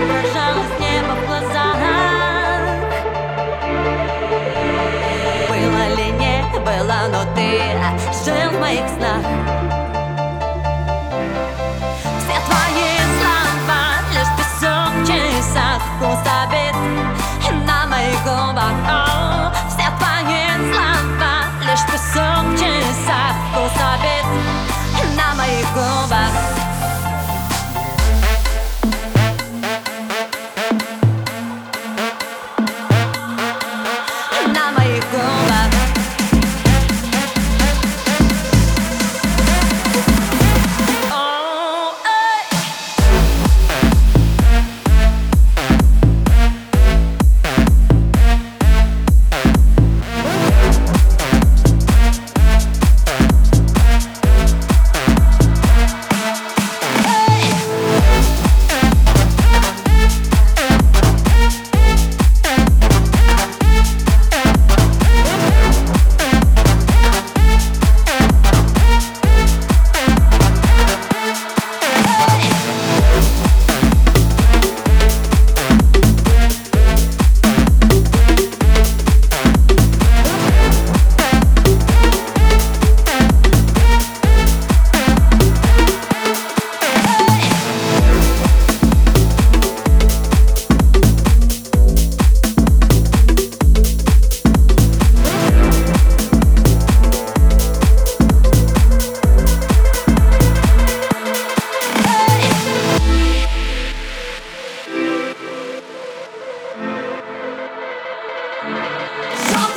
отражалось небо в глазах Было ли не было, но ты жил в моих снах Some